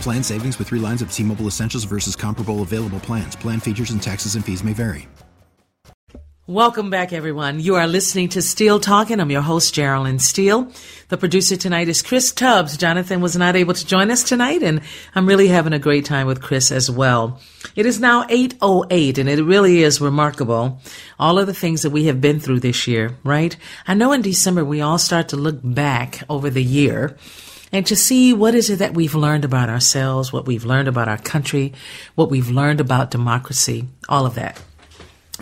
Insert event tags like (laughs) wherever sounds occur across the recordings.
Plan savings with three lines of T Mobile Essentials versus comparable available plans. Plan features and taxes and fees may vary. Welcome back, everyone. You are listening to Steele Talking. I'm your host, Geraldine Steele. The producer tonight is Chris Tubbs. Jonathan was not able to join us tonight, and I'm really having a great time with Chris as well. It is now 8.08, and it really is remarkable. All of the things that we have been through this year, right? I know in December we all start to look back over the year and to see what is it that we've learned about ourselves, what we've learned about our country, what we've learned about democracy, all of that.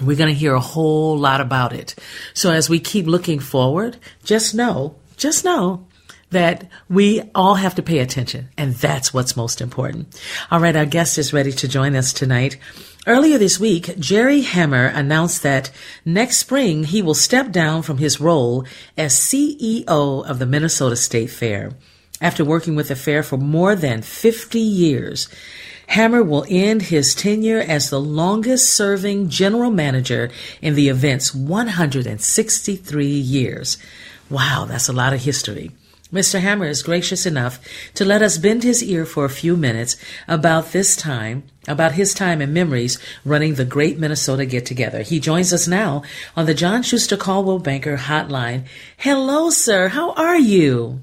We're going to hear a whole lot about it. So as we keep looking forward, just know, just know that we all have to pay attention. And that's what's most important. All right. Our guest is ready to join us tonight. Earlier this week, Jerry Hammer announced that next spring he will step down from his role as CEO of the Minnesota State Fair. After working with the fair for more than 50 years, Hammer will end his tenure as the longest serving general manager in the event's 163 years. Wow, that's a lot of history. Mr. Hammer is gracious enough to let us bend his ear for a few minutes about this time, about his time and memories running the Great Minnesota Get Together. He joins us now on the John Schuster Coldwell Banker Hotline. Hello, sir. How are you?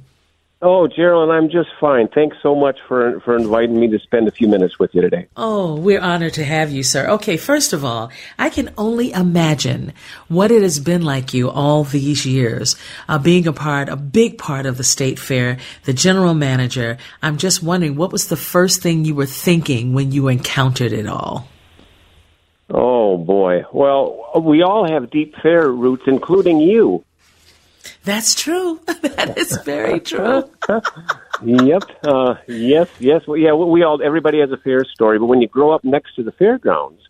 Oh, Gerald, I'm just fine. Thanks so much for for inviting me to spend a few minutes with you today. Oh, we're honored to have you, sir. Okay, first of all, I can only imagine what it has been like you all these years, uh, being a part, a big part of the state fair, the general manager. I'm just wondering, what was the first thing you were thinking when you encountered it all? Oh boy. Well, we all have deep fair roots, including you. That's true. (laughs) that is very true. yep. Uh, yes. Yes. Well, yeah. We all. Everybody has a fair story, but when you grow up next to the fairgrounds,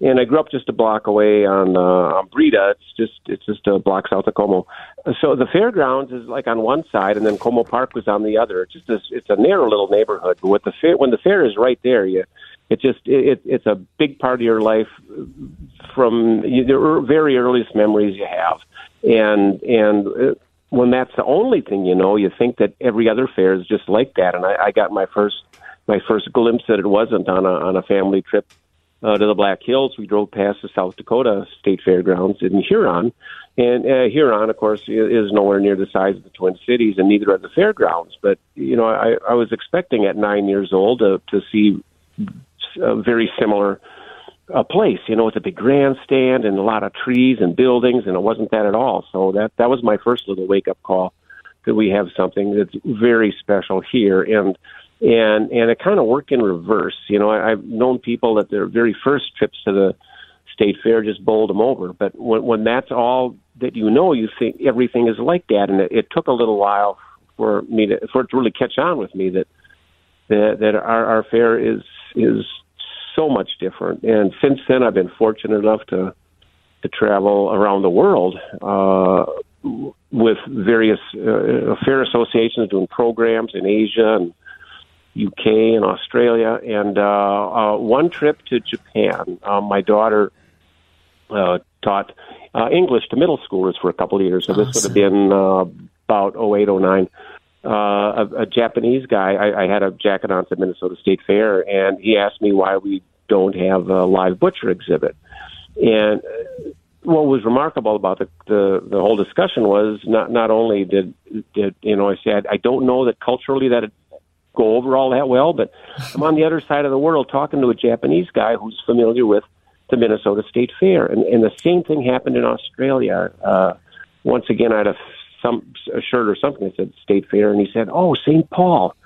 and I grew up just a block away on uh, on Breda. It's just it's just a block south of Como. So the fairgrounds is like on one side, and then Como Park was on the other. It's just a, it's a narrow little neighborhood. But with the fair, when the fair is right there, you it just it, it's a big part of your life from the very earliest memories you have and and uh, when that's the only thing you know, you think that every other fair is just like that. And I, I got my first my first glimpse that it wasn't on a on a family trip uh, to the Black Hills. We drove past the South Dakota State Fairgrounds in Huron, and uh, Huron, of course, is nowhere near the size of the Twin Cities, and neither are the fairgrounds. But you know, I, I was expecting at nine years old to, to see a very similar a place, you know, with a big grandstand and a lot of trees and buildings, and it wasn't that at all. So that that was my first little wake up call that we have something that's very special here, and and and it kind of worked in reverse. You know, I, I've known people that their very first trips to the state fair just bowled them over, but when when that's all that you know, you think everything is like that, and it, it took a little while for me to for it to really catch on with me that that that our, our fair is is so much different. And since then, I've been fortunate enough to to travel around the world uh, with various uh, fair associations doing programs in Asia and UK and Australia. And uh, uh, one trip to Japan, uh, my daughter uh, taught uh, English to middle schoolers for a couple of years. So awesome. this would have been uh, about 08, 09 uh, a, a Japanese guy. I, I had a jacket on at the Minnesota State Fair, and he asked me why we don't have a live butcher exhibit. And uh, what was remarkable about the, the the whole discussion was not not only did did you know I said I don't know that culturally that go over all that well. But I'm on the other side of the world talking to a Japanese guy who's familiar with the Minnesota State Fair, and and the same thing happened in Australia. Uh, once again, I had a some a shirt or something that said State Fair, and he said, "Oh, St. Paul."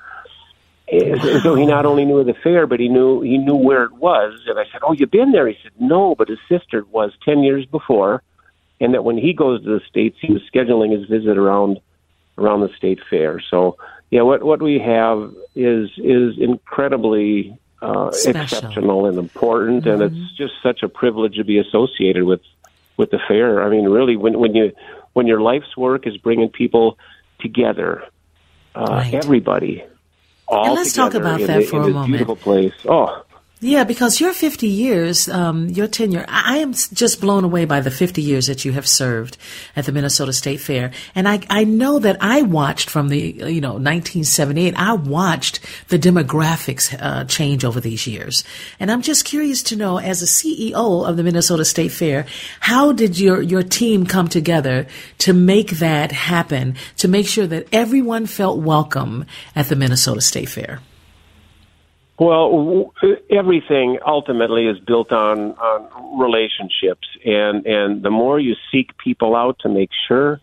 So he not only knew the fair, but he knew he knew where it was. And I said, "Oh, you've been there?" He said, "No, but his sister was ten years before, and that when he goes to the states, he was scheduling his visit around around the state fair." So, yeah, what what we have is is incredibly uh, exceptional and important, mm-hmm. and it's just such a privilege to be associated with with the fair. I mean, really, when when you when your life's work is bringing people together, uh, right. everybody. All and let's talk about that for a moment. Beautiful place. Oh, yeah, because your 50 years, um, your tenure, I am just blown away by the 50 years that you have served at the Minnesota State Fair. And I, I know that I watched from the, you know, 1978, I watched the demographics uh, change over these years. And I'm just curious to know, as a CEO of the Minnesota State Fair, how did your, your team come together to make that happen, to make sure that everyone felt welcome at the Minnesota State Fair? Well, everything ultimately is built on, on relationships, and and the more you seek people out to make sure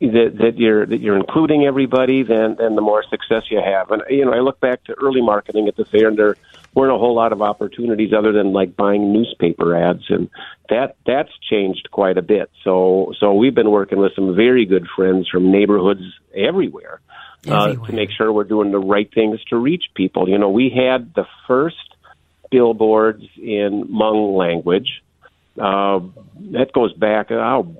that that you're that you're including everybody, then then the more success you have. And you know, I look back to early marketing at the fair, and there weren't a whole lot of opportunities other than like buying newspaper ads, and that that's changed quite a bit. So so we've been working with some very good friends from neighborhoods everywhere uh, to make sure we're doing the right things to reach people. You know, we had the first billboards in Hmong language. Uh, that goes back, oh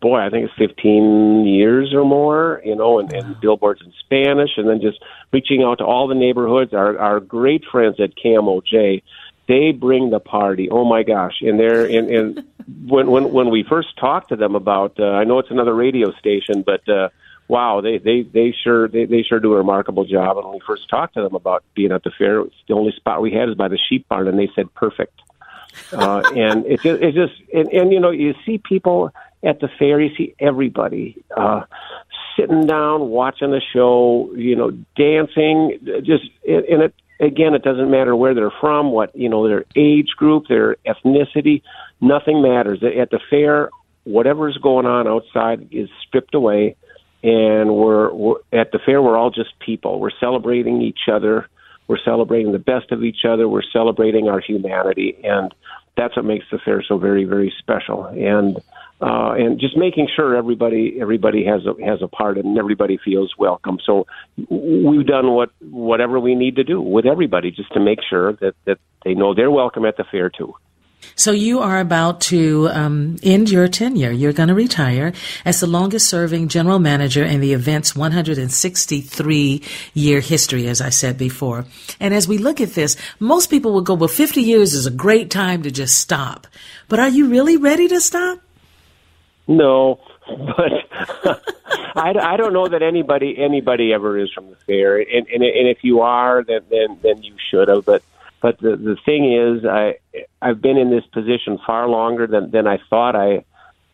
boy, I think it's 15 years or more, you know, and, and billboards in Spanish, and then just reaching out to all the neighborhoods. Our, our great friends at KMOJ, they bring the party. Oh my gosh! And they're and, and (laughs) when when when we first talked to them about, uh, I know it's another radio station, but uh, wow, they they they sure they, they sure do a remarkable job. And when we first talked to them about being at the fair, the only spot we had is by the sheep barn, and they said perfect. Uh, (laughs) and it's just, it's just and, and you know you see people at the fair, you see everybody uh, sitting down watching the show, you know, dancing, just and it again, it doesn't matter where they're from, what you know, their age group, their ethnicity, nothing matters. At the fair, whatever's going on outside is stripped away and we're, we're at the fair. We're all just people. We're celebrating each other. We're celebrating the best of each other. We're celebrating our humanity, and that's what makes the fair so very, very special. And uh, and just making sure everybody everybody has a, has a part and everybody feels welcome. So we've done what whatever we need to do with everybody just to make sure that that they know they're welcome at the fair too. So you are about to um, end your tenure. You're going to retire as the longest serving general manager in the event's 163 year history, as I said before. And as we look at this, most people will go, well, 50 years is a great time to just stop. But are you really ready to stop? No, (laughs) but (laughs) I, I don't know that anybody anybody ever is from the fair, and and, and if you are, then then then you should have. But but the the thing is, I I've been in this position far longer than than I thought I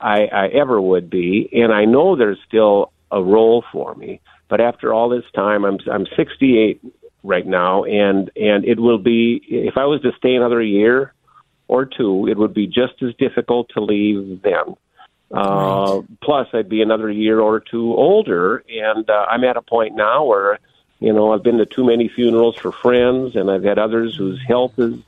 I, I ever would be, and I know there's still a role for me. But after all this time, I'm I'm 68 right now, and and it will be if I was to stay another year or two, it would be just as difficult to leave then. Uh, right. Plus, I'd be another year or two older, and uh, I'm at a point now where you know, I've been to too many funerals for friends, and I've had others whose health is,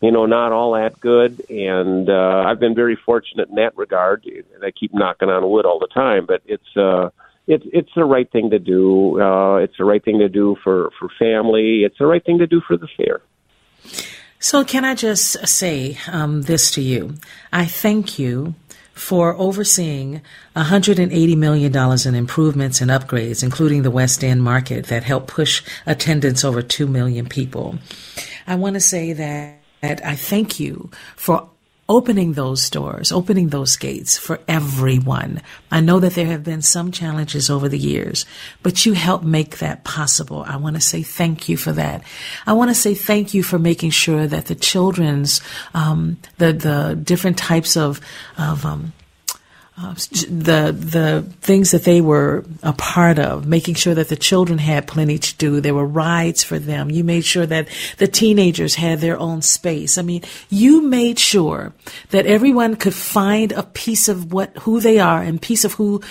you know, not all that good. And uh, I've been very fortunate in that regard. And I keep knocking on wood all the time, but it's uh, it's it's the right thing to do. Uh, it's the right thing to do for for family. It's the right thing to do for the fair. So, can I just say um, this to you? I thank you for overseeing $180 million in improvements and upgrades, including the West End market that helped push attendance over 2 million people. I want to say that, I thank you for opening those doors, opening those gates for everyone. I know that there have been some challenges over the years, but you helped make that possible. I want to say thank you for that. I want to say thank you for making sure that the children's, um, the, the different types of, of, um, uh, the the things that they were a part of, making sure that the children had plenty to do. There were rides for them. You made sure that the teenagers had their own space. I mean, you made sure that everyone could find a piece of what who they are and piece of who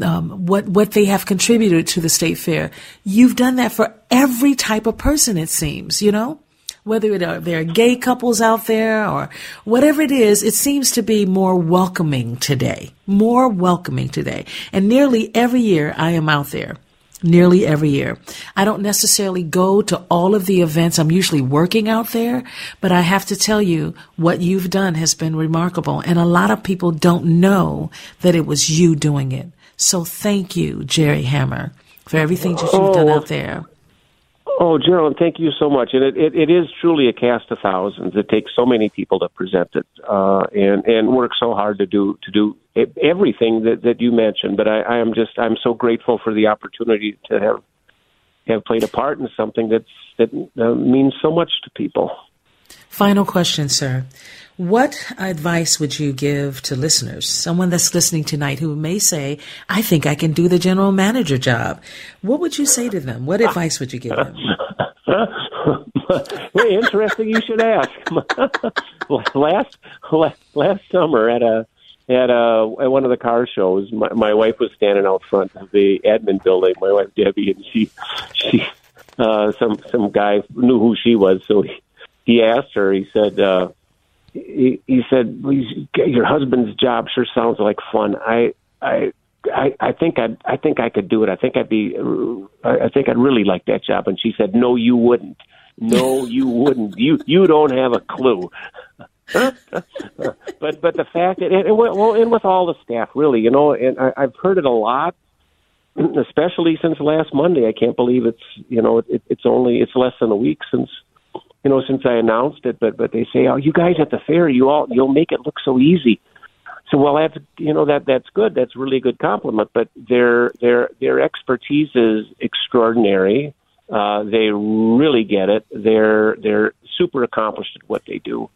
um, what what they have contributed to the state fair. You've done that for every type of person. It seems, you know whether it are, there are gay couples out there or whatever it is, it seems to be more welcoming today, more welcoming today. And nearly every year I am out there. Nearly every year. I don't necessarily go to all of the events. I'm usually working out there, but I have to tell you what you've done has been remarkable. And a lot of people don't know that it was you doing it. So thank you, Jerry Hammer, for everything that you've oh, done out there. Oh, Geraldine, thank you so much. And it, it, it is truly a cast of thousands. It takes so many people to present it, uh, and and work so hard to do to do everything that, that you mentioned. But I, I am just I'm so grateful for the opportunity to have have played a part in something that's that uh, means so much to people. Final question, sir. What advice would you give to listeners, someone that's listening tonight who may say, I think I can do the general manager job? What would you say to them? What advice would you give them? (laughs) Very interesting you should ask. (laughs) last, last summer at a at a at one of the car shows, my, my wife was standing out front of the admin building. My wife Debbie, and she she uh, some some guy knew who she was, so he, he asked her. He said, uh, he, he said, "Your husband's job sure sounds like fun. I, I, I, I think I, I think I could do it. I think I'd be, I think I'd really like that job." And she said, "No, you wouldn't. No, you wouldn't. You, you don't have a clue." (laughs) but but the fact that and, and well and with all the staff really you know and I, I've heard it a lot especially since last Monday I can't believe it's you know it, it's only it's less than a week since you know, since I announced it, but but they say, oh, you guys at the fair, you all you'll make it look so easy. So well, that's you know that that's good. That's really a good compliment. But their their their expertise is extraordinary. Uh, they really get it. They're they're super accomplished at what they do.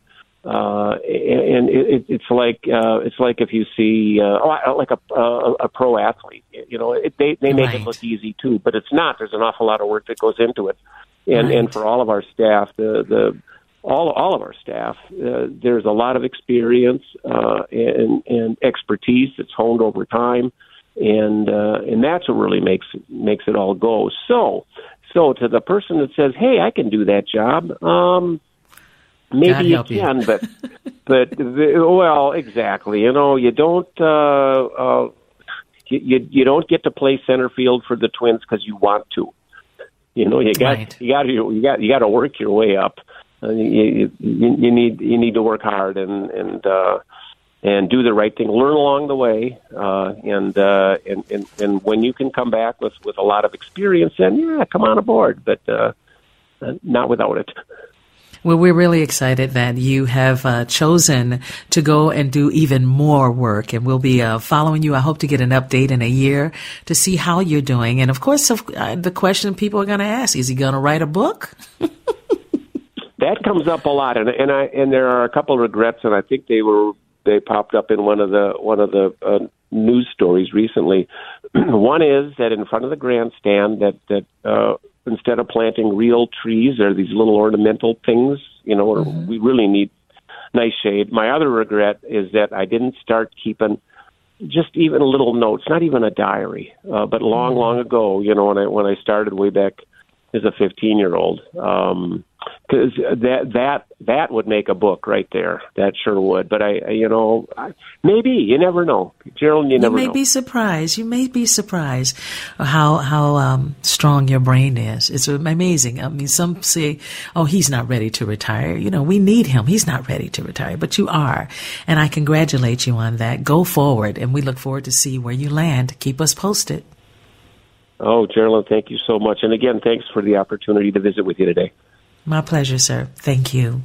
Uh, and it, it's like uh, it's like if you see uh, oh, like a, a, a pro athlete, you know, it, they they make right. it look easy too, but it's not. There's an awful lot of work that goes into it and right. and for all of our staff, the the all all of our staff, uh, there's a lot of experience uh, and and expertise that's honed over time, and uh, and that's what really makes makes it all go. So so to the person that says, "Hey, I can do that job," um, maybe you can, you. but (laughs) but the, well, exactly. You know, you don't. Uh, uh, you, you you don't get to play center field for the Twins because you want to. You know, you got right. you got to you got you got to work your way up. Uh, you, you, you need you need to work hard and and uh, and do the right thing. Learn along the way, uh, and, uh, and and and when you can come back with with a lot of experience, then yeah, come on aboard. But uh, not without it. Well, we're really excited that you have uh, chosen to go and do even more work, and we'll be uh, following you. I hope to get an update in a year to see how you're doing. And of course, uh, the question people are going to ask: Is he going to write a book? (laughs) that comes up a lot, and and I and there are a couple of regrets, and I think they were they popped up in one of the one of the uh, news stories recently. (clears throat) one is that in front of the grandstand that that uh, instead of planting real trees or these little ornamental things, you know, mm-hmm. we really need nice shade. My other regret is that I didn't start keeping just even little notes, not even a diary, uh, but long, mm-hmm. long ago, you know, when I when I started way back as a 15 year old. Um, because that that that would make a book right there. That sure would. But I, you know, maybe you never know, Gerald. You never. You may know. be surprised. You may be surprised how how um, strong your brain is. It's amazing. I mean, some say, "Oh, he's not ready to retire." You know, we need him. He's not ready to retire, but you are, and I congratulate you on that. Go forward, and we look forward to see where you land. Keep us posted. Oh, Geraldine, thank you so much. And again, thanks for the opportunity to visit with you today. My pleasure, sir. Thank you.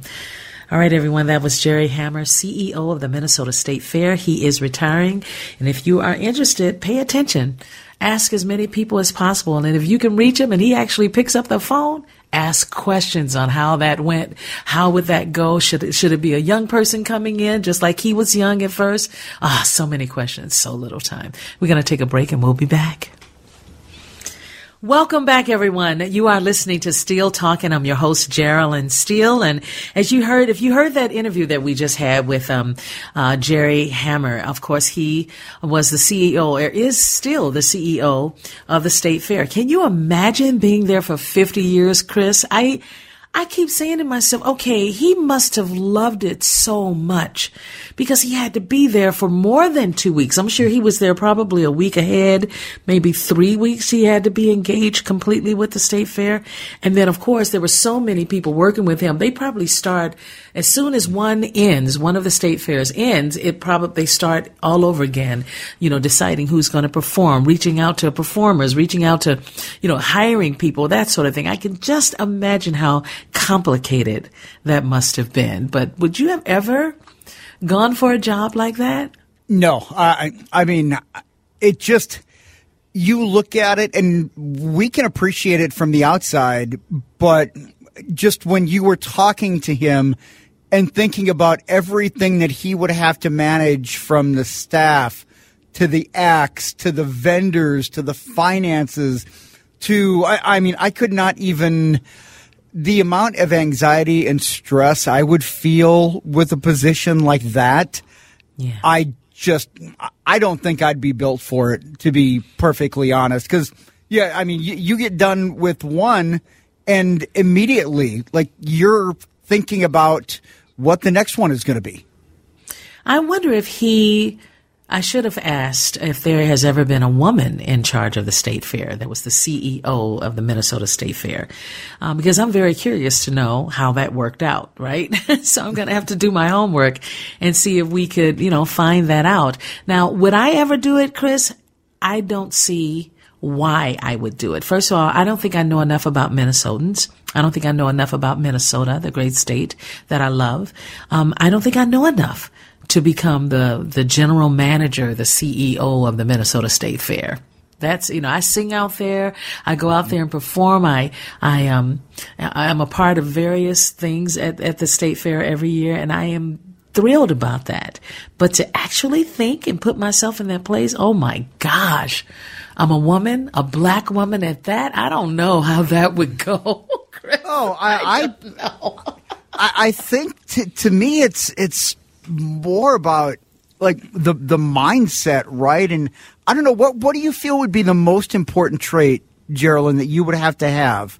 All right, everyone. That was Jerry Hammer, CEO of the Minnesota State Fair. He is retiring. And if you are interested, pay attention. Ask as many people as possible. And if you can reach him and he actually picks up the phone, ask questions on how that went. How would that go? Should it, should it be a young person coming in just like he was young at first? Ah, so many questions, so little time. We're going to take a break and we'll be back. Welcome back, everyone. You are listening to Steele Talking. I'm your host, Geraldine Steele. And as you heard, if you heard that interview that we just had with um, uh, Jerry Hammer, of course, he was the CEO, or is still the CEO of the State Fair. Can you imagine being there for 50 years, Chris? I I keep saying to myself, okay, he must have loved it so much because he had to be there for more than two weeks. I'm sure he was there probably a week ahead, maybe three weeks. He had to be engaged completely with the state fair. And then, of course, there were so many people working with him. They probably start as soon as one ends, one of the state fairs ends, it probably, they start all over again, you know, deciding who's going to perform, reaching out to performers, reaching out to, you know, hiring people, that sort of thing. I can just imagine how complicated that must have been. But would you have ever gone for a job like that? No, I, I mean, it just, you look at it and we can appreciate it from the outside, but just when you were talking to him and thinking about everything that he would have to manage from the staff to the acts to the vendors to the finances to, I, I mean, I could not even, the amount of anxiety and stress I would feel with a position like that, Yeah. I just, I don't think I'd be built for it, to be perfectly honest. Because, yeah, I mean, you, you get done with one, and immediately, like, you're thinking about what the next one is going to be. I wonder if he, I should have asked if there has ever been a woman in charge of the state fair that was the CEO of the Minnesota State Fair. Um, because I'm very curious to know how that worked out, right? (laughs) so I'm going to have to do my homework and see if we could, you know, find that out. Now, would I ever do it, Chris? I don't see why I would do it. First of all, I don't think I know enough about Minnesotans. I don't think I know enough about Minnesota, the great state that I love. Um, I don't think I know enough to become the the general manager, the CEO of the Minnesota State Fair. That's you know I sing out there, I go out there and perform. I I um I am a part of various things at at the state fair every year, and I am thrilled about that. But to actually think and put myself in that place, oh my gosh. I'm a woman, a black woman at that. I don't know how that would go. (laughs) Chris. Oh, I, I, I, I think to, to me it's it's more about like the the mindset, right? And I don't know what what do you feel would be the most important trait, Geraldine, that you would have to have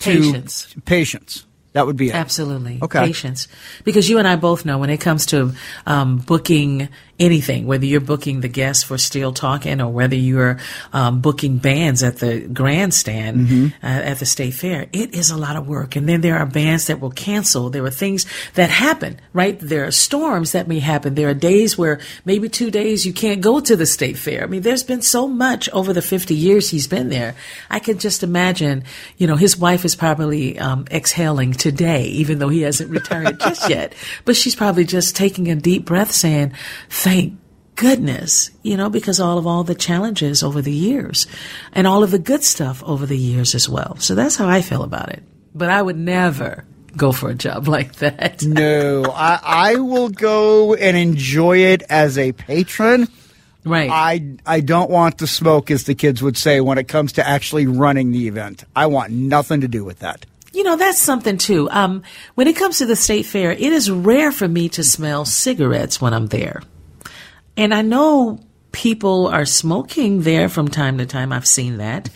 to Patience. patience. That would be it. Absolutely. Okay. Patience. Because you and I both know when it comes to um, booking anything, whether you're booking the guests for Steele Talking or whether you're um, booking bands at the grandstand Mm-hmm. uh, at the state fair, it is a lot of work. And then there are bands that will cancel. There are things that happen, right? There are storms that may happen. There are days where maybe two days you can't go to the state fair. I mean, there's been so much over the 50 years he's been there. I could just imagine, you know, his wife is probably um, exhaling today, even though he hasn't retired (laughs) just yet. But she's probably just taking a deep breath saying, thank goodness, you know, because all of all the challenges over the years and all of the good stuff over the years as well. So that's how I feel about it. But I would never go for a job (laughs) like that. No, I, I will go and enjoy it as a patron. Right. I I don't want to smoke, as the kids would say, when it comes to actually running the event. I want nothing to do with that. You know, that's something too. Um, when it comes to the state fair, it is rare for me to smell cigarettes when I'm there. And I know people are smoking there from time to time. I've seen that.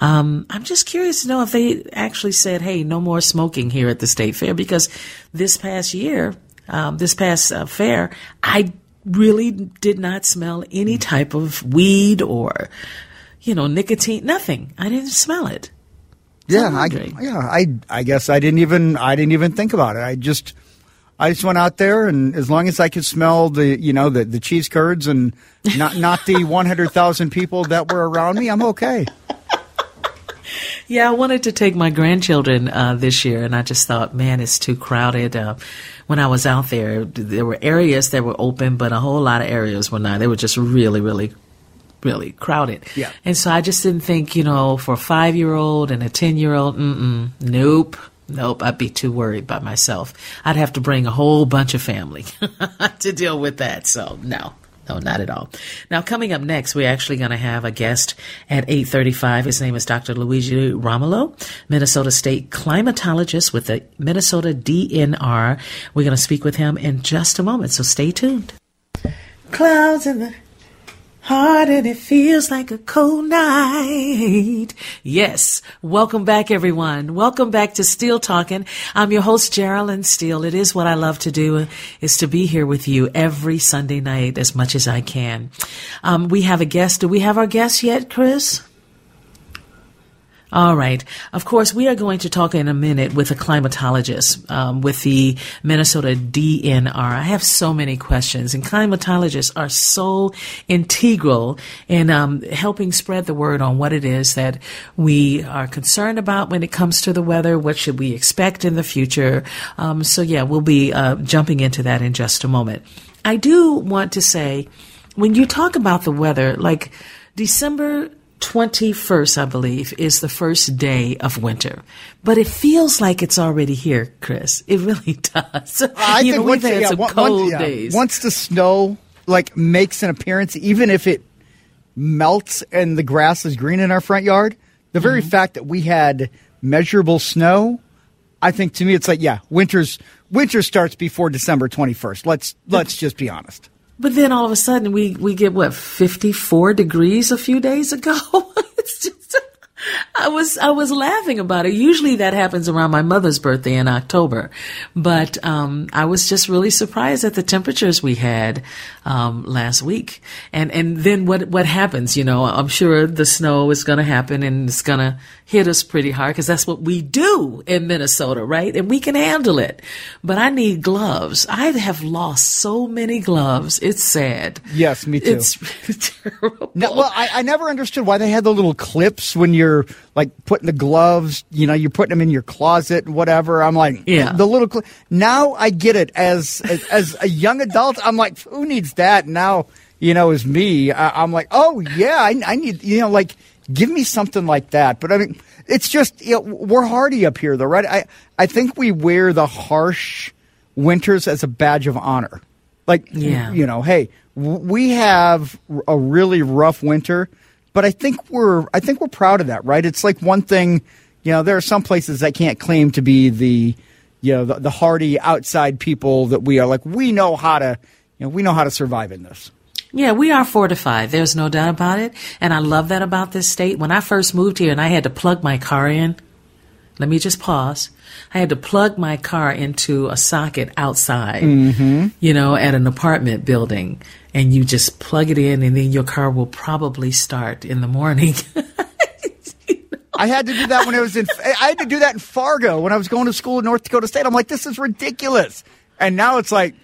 Um, I'm just curious to know if they actually said, hey, no more smoking here at the state fair because this past year, um, this past uh, fair, I really did not smell any type of weed or, you know, nicotine, nothing. I didn't smell it. Yeah, I, yeah, I, I guess I didn't even, I didn't even think about it. I just, I just went out there, and as long as I could smell the, you know, the, the cheese curds and not, not the (laughs) one hundred thousand people that were around me, I'm okay. Yeah, I wanted to take my grandchildren uh, this year, and I just thought, man, it's too crowded. Uh, when I was out there, there were areas that were open, but a whole lot of areas were not. They were just really, really really crowded. Yeah. And so I just didn't think, you know, for a five year old and a 10 year old, nope. Nope, I'd be too worried by myself. I'd have to bring a whole bunch of family (laughs) to deal with that. So no, no, not at all. Now, coming up next, we're actually going to have a guest at 8.35. His name is Dr. Luigi Romolo, Minnesota State climatologist with the Minnesota DNR. We're going to speak with him in just a moment, so stay tuned. Clouds in the and it feels like a cold night. Yes. Welcome back, everyone. Welcome back to Steele Talking. I'm your host, Geraldine Steele. It is what I love to do is to be here with you every Sunday night as much as I can. Um, we have a guest. Do we have our guest yet, Chris? All right. Of course, we are going to talk in a minute with a climatologist um, with the Minnesota DNR. I have so many questions, and climatologists are so integral in um, helping spread the word on what it is that we are concerned about when it comes to the weather. What should we expect in the future? Um, so, yeah, we'll be uh, jumping into that in just a moment. I do want to say, when you talk about the weather, like December 21st, I believe, is the first day of winter. But it feels like it's already here, Chris. It really (laughs) does. I you think know, once, we've had yeah, some cold yeah, days. once the snow like makes an appearance, even if it melts and the grass is green in our front yard, the very Mm-hmm. fact that we had measurable snow, I think to me it's like yeah, winter's winter starts before December twenty first. Let's let's just be honest. But then all of a sudden we, we get what, 54 degrees a few days ago? (laughs) it's just, I was, I was laughing about it. Usually that happens around my mother's birthday in October. But, um, I was just really surprised at the temperatures we had, um, last week. And, and then what, what happens? You know, I'm sure the snow is going to happen and it's going to hit us pretty hard because that's what we do in Minnesota, right? And we can handle it. But I need gloves. I have lost so many gloves. It's sad. Yes, me too. It's (laughs) terrible. No, well, I, I never understood why they had the little clips when you're like putting the gloves. You know, you're putting them in your closet and whatever. I'm like, Yeah. the little. Cl- now I get it. As, as as a young adult, I'm like, who needs that? Now you know, as me, I, I'm like, oh yeah, I, I need you know, like give me something like that. But I mean, it's just you know, we're hardy up here, though, right? I I think we wear the harsh winters as a badge of honor. Like, Yeah. you know, hey, w- we have a really rough winter, but I think we're I think we're proud of that, right? It's like one thing, you know, there are some places that can't claim to be the, you know, the, the hardy outside people that we are. Like, we know how to, you know, we know how to survive in this. Yeah, we are fortified. There's no doubt about it. And I love that about this state. When I first moved here and I had to plug my car in, let me just pause. I had to plug my car into a socket outside, mm-hmm. you know, at an apartment building. And you just plug it in and then your car will probably start in the morning. (laughs) I had to do that when I was in. I had to do that in Fargo when I was going to school in North Dakota State. I'm like, this is ridiculous. And now it's like,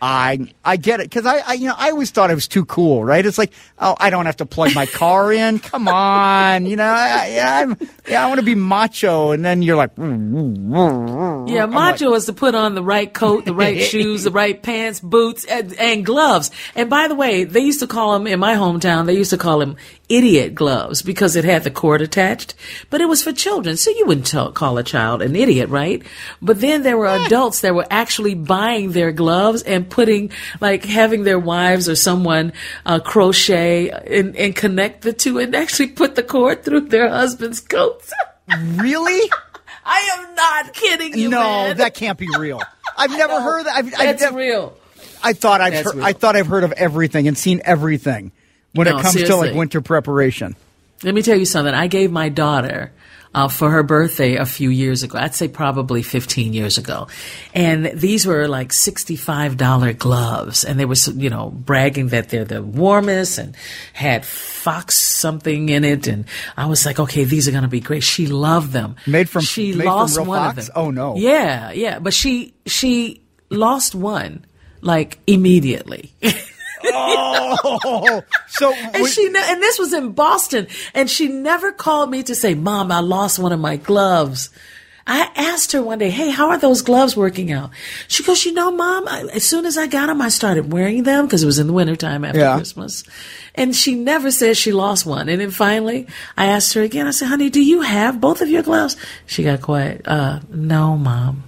I I get it because I, I you know I always thought it was too cool, right? It's like, oh, I don't have to plug my car in. (laughs) Come on, you know, I, yeah, I'm, yeah, I want to be macho, and then you're like, Yeah, macho is to put on the right coat, the right (laughs) shoes, the right pants, boots, and, and gloves. And by the way, they used to call them in my hometown. They used to call them idiot gloves because it had the cord attached, but it was for children. So you wouldn't tell, call a child an idiot, right? But then there were adults that were actually buying their gloves and putting, like, having their wives or someone uh, crochet and, and connect the two and actually put the cord through their husband's coats. (laughs) really? I am not kidding you. no, man. that can't be real. I've (laughs) never heard that. I've, I've That's real. I thought I've heard. I thought I've heard of everything and seen everything when No, it comes to like winter preparation. Let me tell you something. I gave my daughter uh, for her birthday a few years ago. I'd say probably 15 years ago. And these were like $65 gloves. And they were, you know, bragging that they're the warmest and had Fox something in it. And I was like, okay, these are going to be great. She loved them. Made from- she made from lost real one Fox? of them. Oh, no. Yeah, yeah. But she, she lost one like immediately. (laughs) Oh, so (laughs) And we- she ne- and this was in Boston, and she never called me to say, "Mom, I lost one of my gloves." I asked her one day, Hey, how are those gloves working out? She goes, You know, mom, I, as soon as I got them, I started wearing them because it was in the wintertime after Yeah. Christmas. And she never said she lost one. And then finally, I asked her again, I said, Honey, do you have both of your gloves? She got quiet. Uh, no, mom.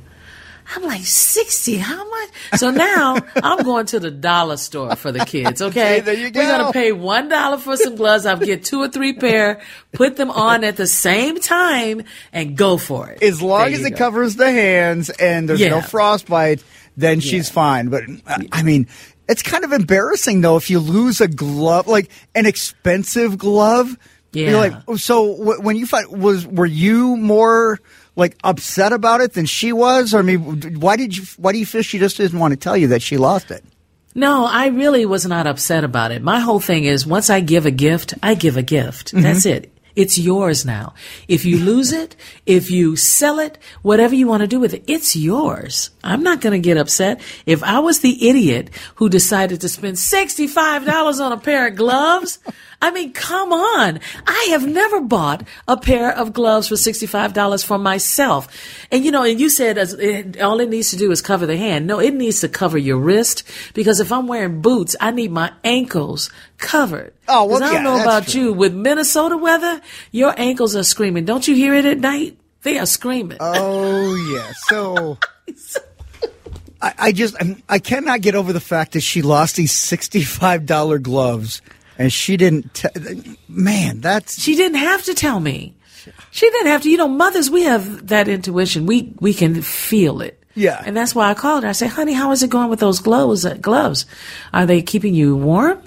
I'm like, 60, how much? So now I'm going to the dollar store for the kids, okay? You We're going to pay $1 for some gloves. I'll get two or three pair, put them on at the same time, and go for it. As long There as it go. covers the hands and there's no frostbite, then she's fine. But uh, I mean, it's kind of embarrassing though if you lose a glove, like an expensive glove. Yeah. You're Yeah. like, so when you find was were you more like upset about it than she was, or I mean, why did you? Why do you feel she just didn't want to tell you that she lost it? No, I really was not upset about it. My whole thing is once I give a gift, I give a gift. Mm-hmm. That's it. It's yours now. If you lose it, if you sell it, whatever you want to do with it, it's yours. I'm not going to get upset. If I was the idiot who decided to spend $65 on a pair of gloves, I mean, come on. I have never bought a pair of gloves for $65 for myself. And you know, and you said as it, all it needs to do is cover the hand. No, it needs to cover your wrist because if I'm wearing boots, I need my ankles covered. Oh, well, I don't yeah, know about true. you. With Minnesota weather, your ankles are screaming. Don't you hear it at night? They are screaming. Oh yeah. So I, I just I cannot get over the fact that she lost these sixty five dollar gloves and she didn't. T- man, that's She didn't have to tell me. She didn't have to. You know, mothers, we have that intuition. We we can feel it. Yeah. And that's why I called her. I said, "Honey, how is it going with those gloves? Uh, gloves? Are they keeping you warm?"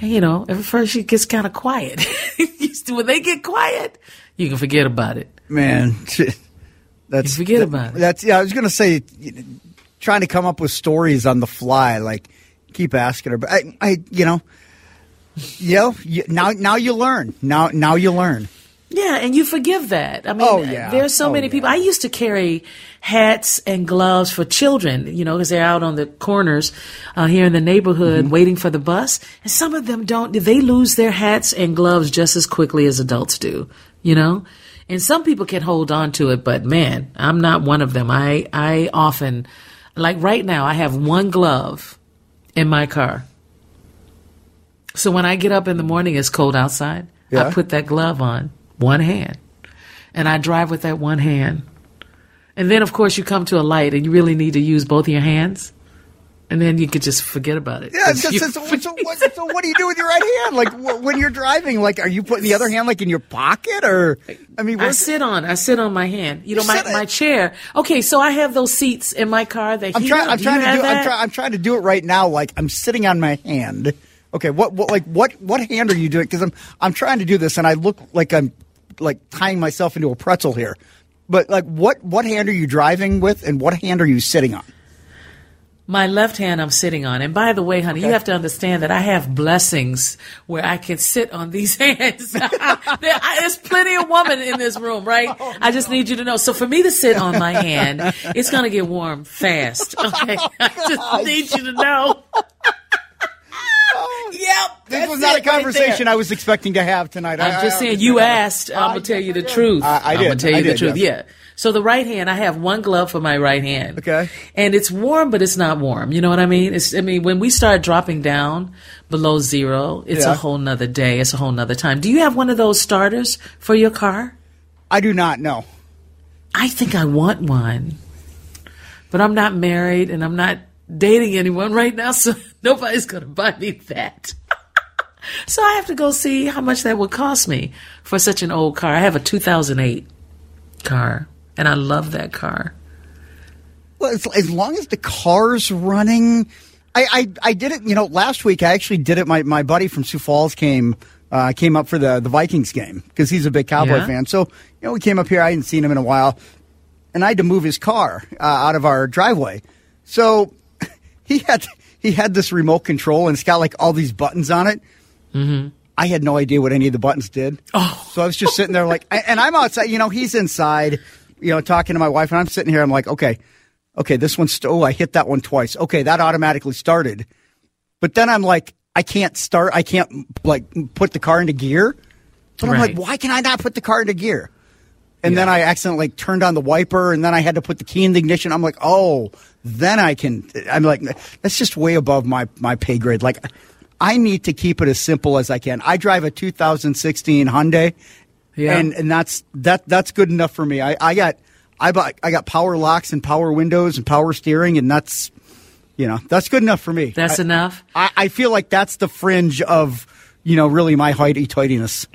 And, you know, at first she gets kind of quiet. (laughs) when they get quiet, you can forget about it. man. (laughs) That's You forget that- about it. That's yeah. I was gonna say, trying to come up with stories on the fly. Like, keep asking her, but I, I you know, you know, you, now now you learn. Now now you learn. Yeah, and you forgive that. I mean, Oh, yeah. there's so Oh, many yeah. people. I used to carry hats and gloves for children, you know, because they're out on the corners uh, here in the neighborhood Mm-hmm. waiting for the bus. And some of them don't. They lose their hats and gloves just as quickly as adults do, you know. And some people can hold on to it, but man, I'm not one of them. I I often, like right now, I have one glove in my car. So when I get up in the morning, it's cold outside. Yeah. I put that glove on one hand and I drive with that one hand. And then, of course, you come to a light and you really need to use both of your hands. And then you could just forget about it. Yeah. So, so, what, so what do you do with your right hand? Like wh- when you're driving, like are you putting the other hand like in your pocket or? I mean, I sit on, I sit on my hand. You know, my, my chair. Okay, so I have those seats in my car. That I'm trying. I'm trying to do. I'm, try, I'm trying to do it right now. Like I'm sitting on my hand. Okay. What? What? Like what? What hand are you doing? Because I'm. I'm trying to do this, and I look like I'm like tying myself into a pretzel here. But like, what? What hand are you driving with, and what hand are you sitting on? My left hand I'm sitting on. And by the way, honey, you have to understand that I have blessings where I can sit on these (laughs) hands. (laughs) There- I- There's plenty of women in this room, right? Oh, I just need you to know. So for me to sit on my hand, it's going to get warm fast. (laughs) Okay. I just need you to know. Yep. Was not a conversation I was expecting to have tonight. I- I'm just I saying, understand you that. asked. I'm gonna tell you the truth. I- I am gonna tell you I the did, truth. yes. Yeah. So the right hand, I have one glove for my right hand. Okay. And it's warm, but it's not warm. You know what I mean? It's. I mean, when we start dropping down below zero, it's Yeah. a whole nother day. It's a whole nother time. Do you have one of those starters for your car? I do not know. I think I want one, but I'm not married and I'm not dating anyone right now, (laughs) so nobody's gonna buy me that. So I have to go see how much that would cost me for such an old car. I have a 2008 car, and I love that car. Well, as, as long as the car's running, I, I I did it. You know, last week I actually did it. My my buddy from Sioux Falls came uh, came up for the the Vikings game because he's a big Cowboy Yeah. fan. So you know, we came up here. I hadn't seen him in a while, and I had to move his car uh, out of our driveway. So (laughs) he had he had this remote control, and it's got like all these buttons on it. Mm-hmm. I had no idea what any of the buttons did. Oh. So I was just sitting there like, and I'm outside, you know, he's inside, you know, talking to my wife, and I'm sitting here. I'm like, okay, okay, this one's, st- oh, I hit that one twice. Okay, that automatically started. But then I'm like, I can't start, I can't like put the car into gear. But I'm like, why can I not put the car into gear? and Yeah. then I accidentally like, turned on the wiper, and then I had to put the key in the ignition. I'm like, oh, then I can. I'm like, that's just way above my my pay grade. Like, I need to keep it as simple as I can. I drive a 2016 Hyundai, Yeah. and and that's that that's good enough for me. I, I got I bought I got power locks and power windows and power steering, and that's you know that's good enough for me. That's I- enough. I, I feel like that's the fringe of you know really my hoity-toityness.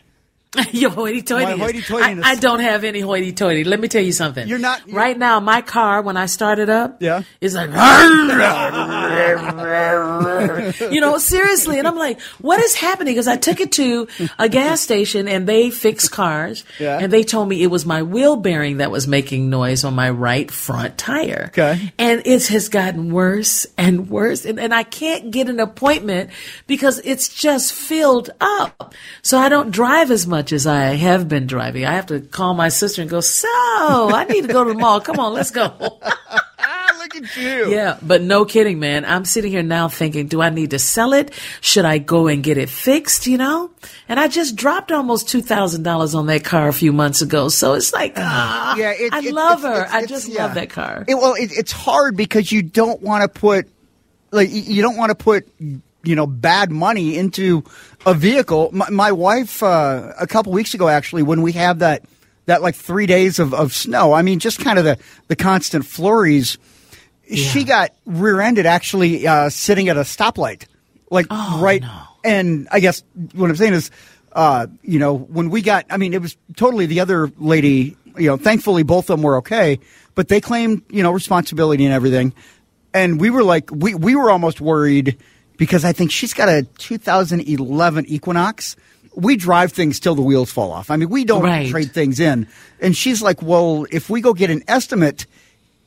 (laughs) Your hoity-toity. My hoity-toityness. I, I don't have any hoity-toity. Let me tell you something. You're not- you're- right now. My car, when I started up, Yeah. is like, (laughs) you know, seriously. And I'm like, what is happening? Because I took it to a gas station and they fix cars, Yeah. and they told me it was my wheel bearing that was making noise on my right front tire. Okay. And it has gotten worse and worse. And, and I can't get an appointment because it's just filled up. So I don't drive as much as I have been driving. I have to call my sister and go, so I need to go to the mall. Come on, let's go. Ah, (laughs) look at you. yeah. But no kidding, man. I'm sitting here now thinking, do I need to sell it? Should I go and get it fixed? You know? And I just dropped almost $2,000 on that car a few months ago. So it's like, (sighs) ah, Yeah, it- I it- love her. I just yeah. love that car. It, well, it, it's hard because you don't want to put like you don't want to put you know bad money into a vehicle. My, my wife uh, a couple weeks ago actually when we had that that like three days of, of snow. I mean, just kind of the the constant flurries. She got rear-ended actually uh, sitting at a stoplight, like right. And I guess what I'm saying is, uh, you know, when we got, I mean, it was totally the other lady. You know, thankfully both of them were okay, but they claimed you know responsibility and everything. And we were like, we we were almost worried because I think she's got a 2011 Equinox. We drive things till the wheels fall off. I mean, we don't Right. trade things in. And she's like, well, if we go get an estimate,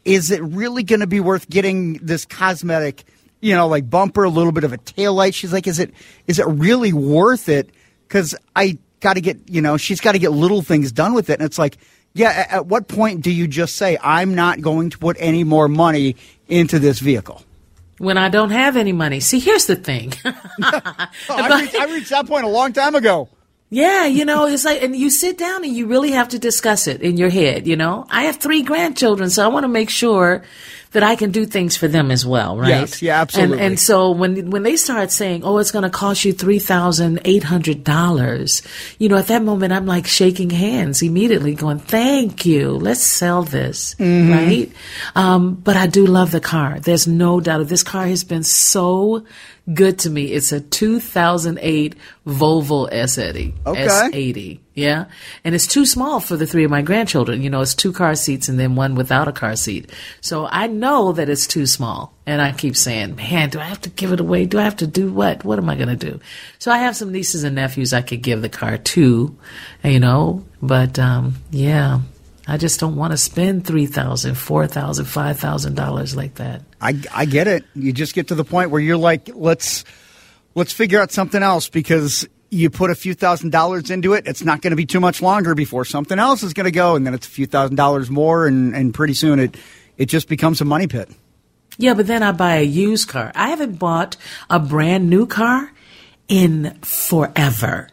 is it really going to be worth getting this cosmetic, you know, like bumper, a little bit of a tail light? She's like, is it is it really worth it? Because I got to get, you know, she's got to get little things done with it. And it's like, yeah, at what point do you just say, I'm not going to put any more money into this vehicle? When I don't have any money. See, here's the thing. (laughs) Oh, I, reached, I reached that point a long time ago. Yeah, you know, it's like, and you sit down and you really have to discuss it in your head, you know? I have three grandchildren, so I want to make sure that I can do things for them as well, right? Yes, yeah, absolutely. And, and so when, when they start saying, oh, it's going to cost you $3,800, you know, at that moment, I'm like shaking hands immediately going, thank you. Let's sell this, Mm-hmm. right? Um, but I do love the car. There's no doubt. This car has been so good to me. It's a 2008 Volvo S80. Okay. S80. Yeah. And it's too small for the three of my grandchildren. You know, it's two car seats and then one without a car seat. So I know that it's too small. And I keep saying, man, do I have to give it away? Do I have to do what? What am I going to do? So I have some nieces and nephews I could give the car to, you know, but, um, yeah. I just don't want to spend three thousand, four thousand, five thousand dollars like that. I, I get it. You just get to the point where you're like, let's let's figure out something else because you put a few thousand dollars into it. It's not going to be too much longer before something else is going to go, and then it's a few thousand dollars more, and, and pretty soon it it just becomes a money pit. Yeah, but then I buy a used car. I haven't bought a brand new car in forever.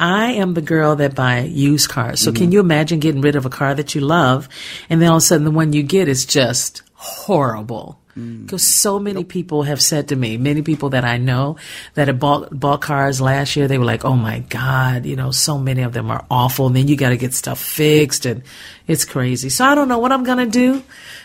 I am the girl that buy used cars. So can mm-hmm. you imagine getting rid of a car that you love and then all of a sudden the one you get is just horrible? Because so many people have said to me, many people that I know that have bought, bought cars last year, they were like, oh my God, you know, so many of them are awful. And then you got to get stuff fixed and it's crazy. So I don't know what I'm going to do.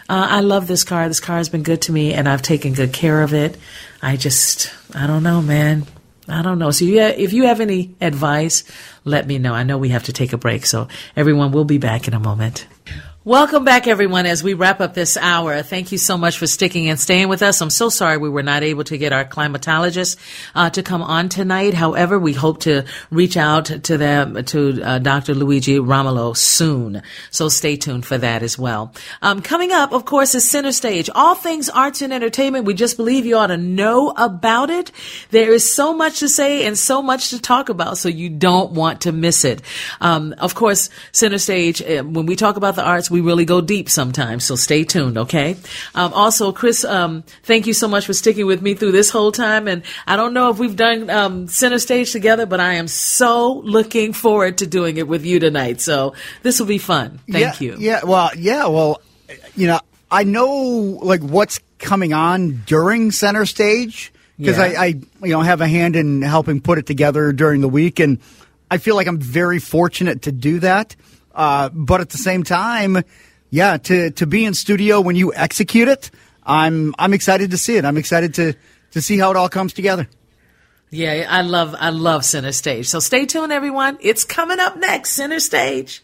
Uh, I love this car. This car has been good to me and I've taken good care of it. I just, I don't know, man. I don't know. So you, if you have any advice, let me know. I know we have to take a break. So everyone will be back in a moment. Welcome back, everyone, as we wrap up this hour. Thank you so much for sticking and staying with us. I'm so sorry we were not able to get our climatologist uh, to come on tonight. However, we hope to reach out to them, to uh, Dr. Luigi Romolo soon. So stay tuned for that as well. Um, coming up, of course, is Center Stage. All things arts and entertainment. We just believe you ought to know about it. There is so much to say and so much to talk about, so you don't want to miss it. Um, of course, Center Stage, uh, when we talk about the arts, we we really go deep sometimes. So stay tuned, okay? Um, also, Chris, um, thank you so much for sticking with me through this whole time. And I don't know if we've done um, center stage together, but I am so looking forward to doing it with you tonight. So this will be fun. Thank yeah, you. Yeah. Well. Yeah. Well. You know, I know like what's coming on during center stage because Yeah. I, I, you know, have a hand in helping put it together during the week, and I feel like I'm very fortunate to do that. Uh, but at the same time, yeah, to to be in studio when you execute it, I'm I'm excited to see it. I'm excited to to see how it all comes together. Yeah, I love I love center stage. So stay tuned, everyone. It's coming up next, center stage.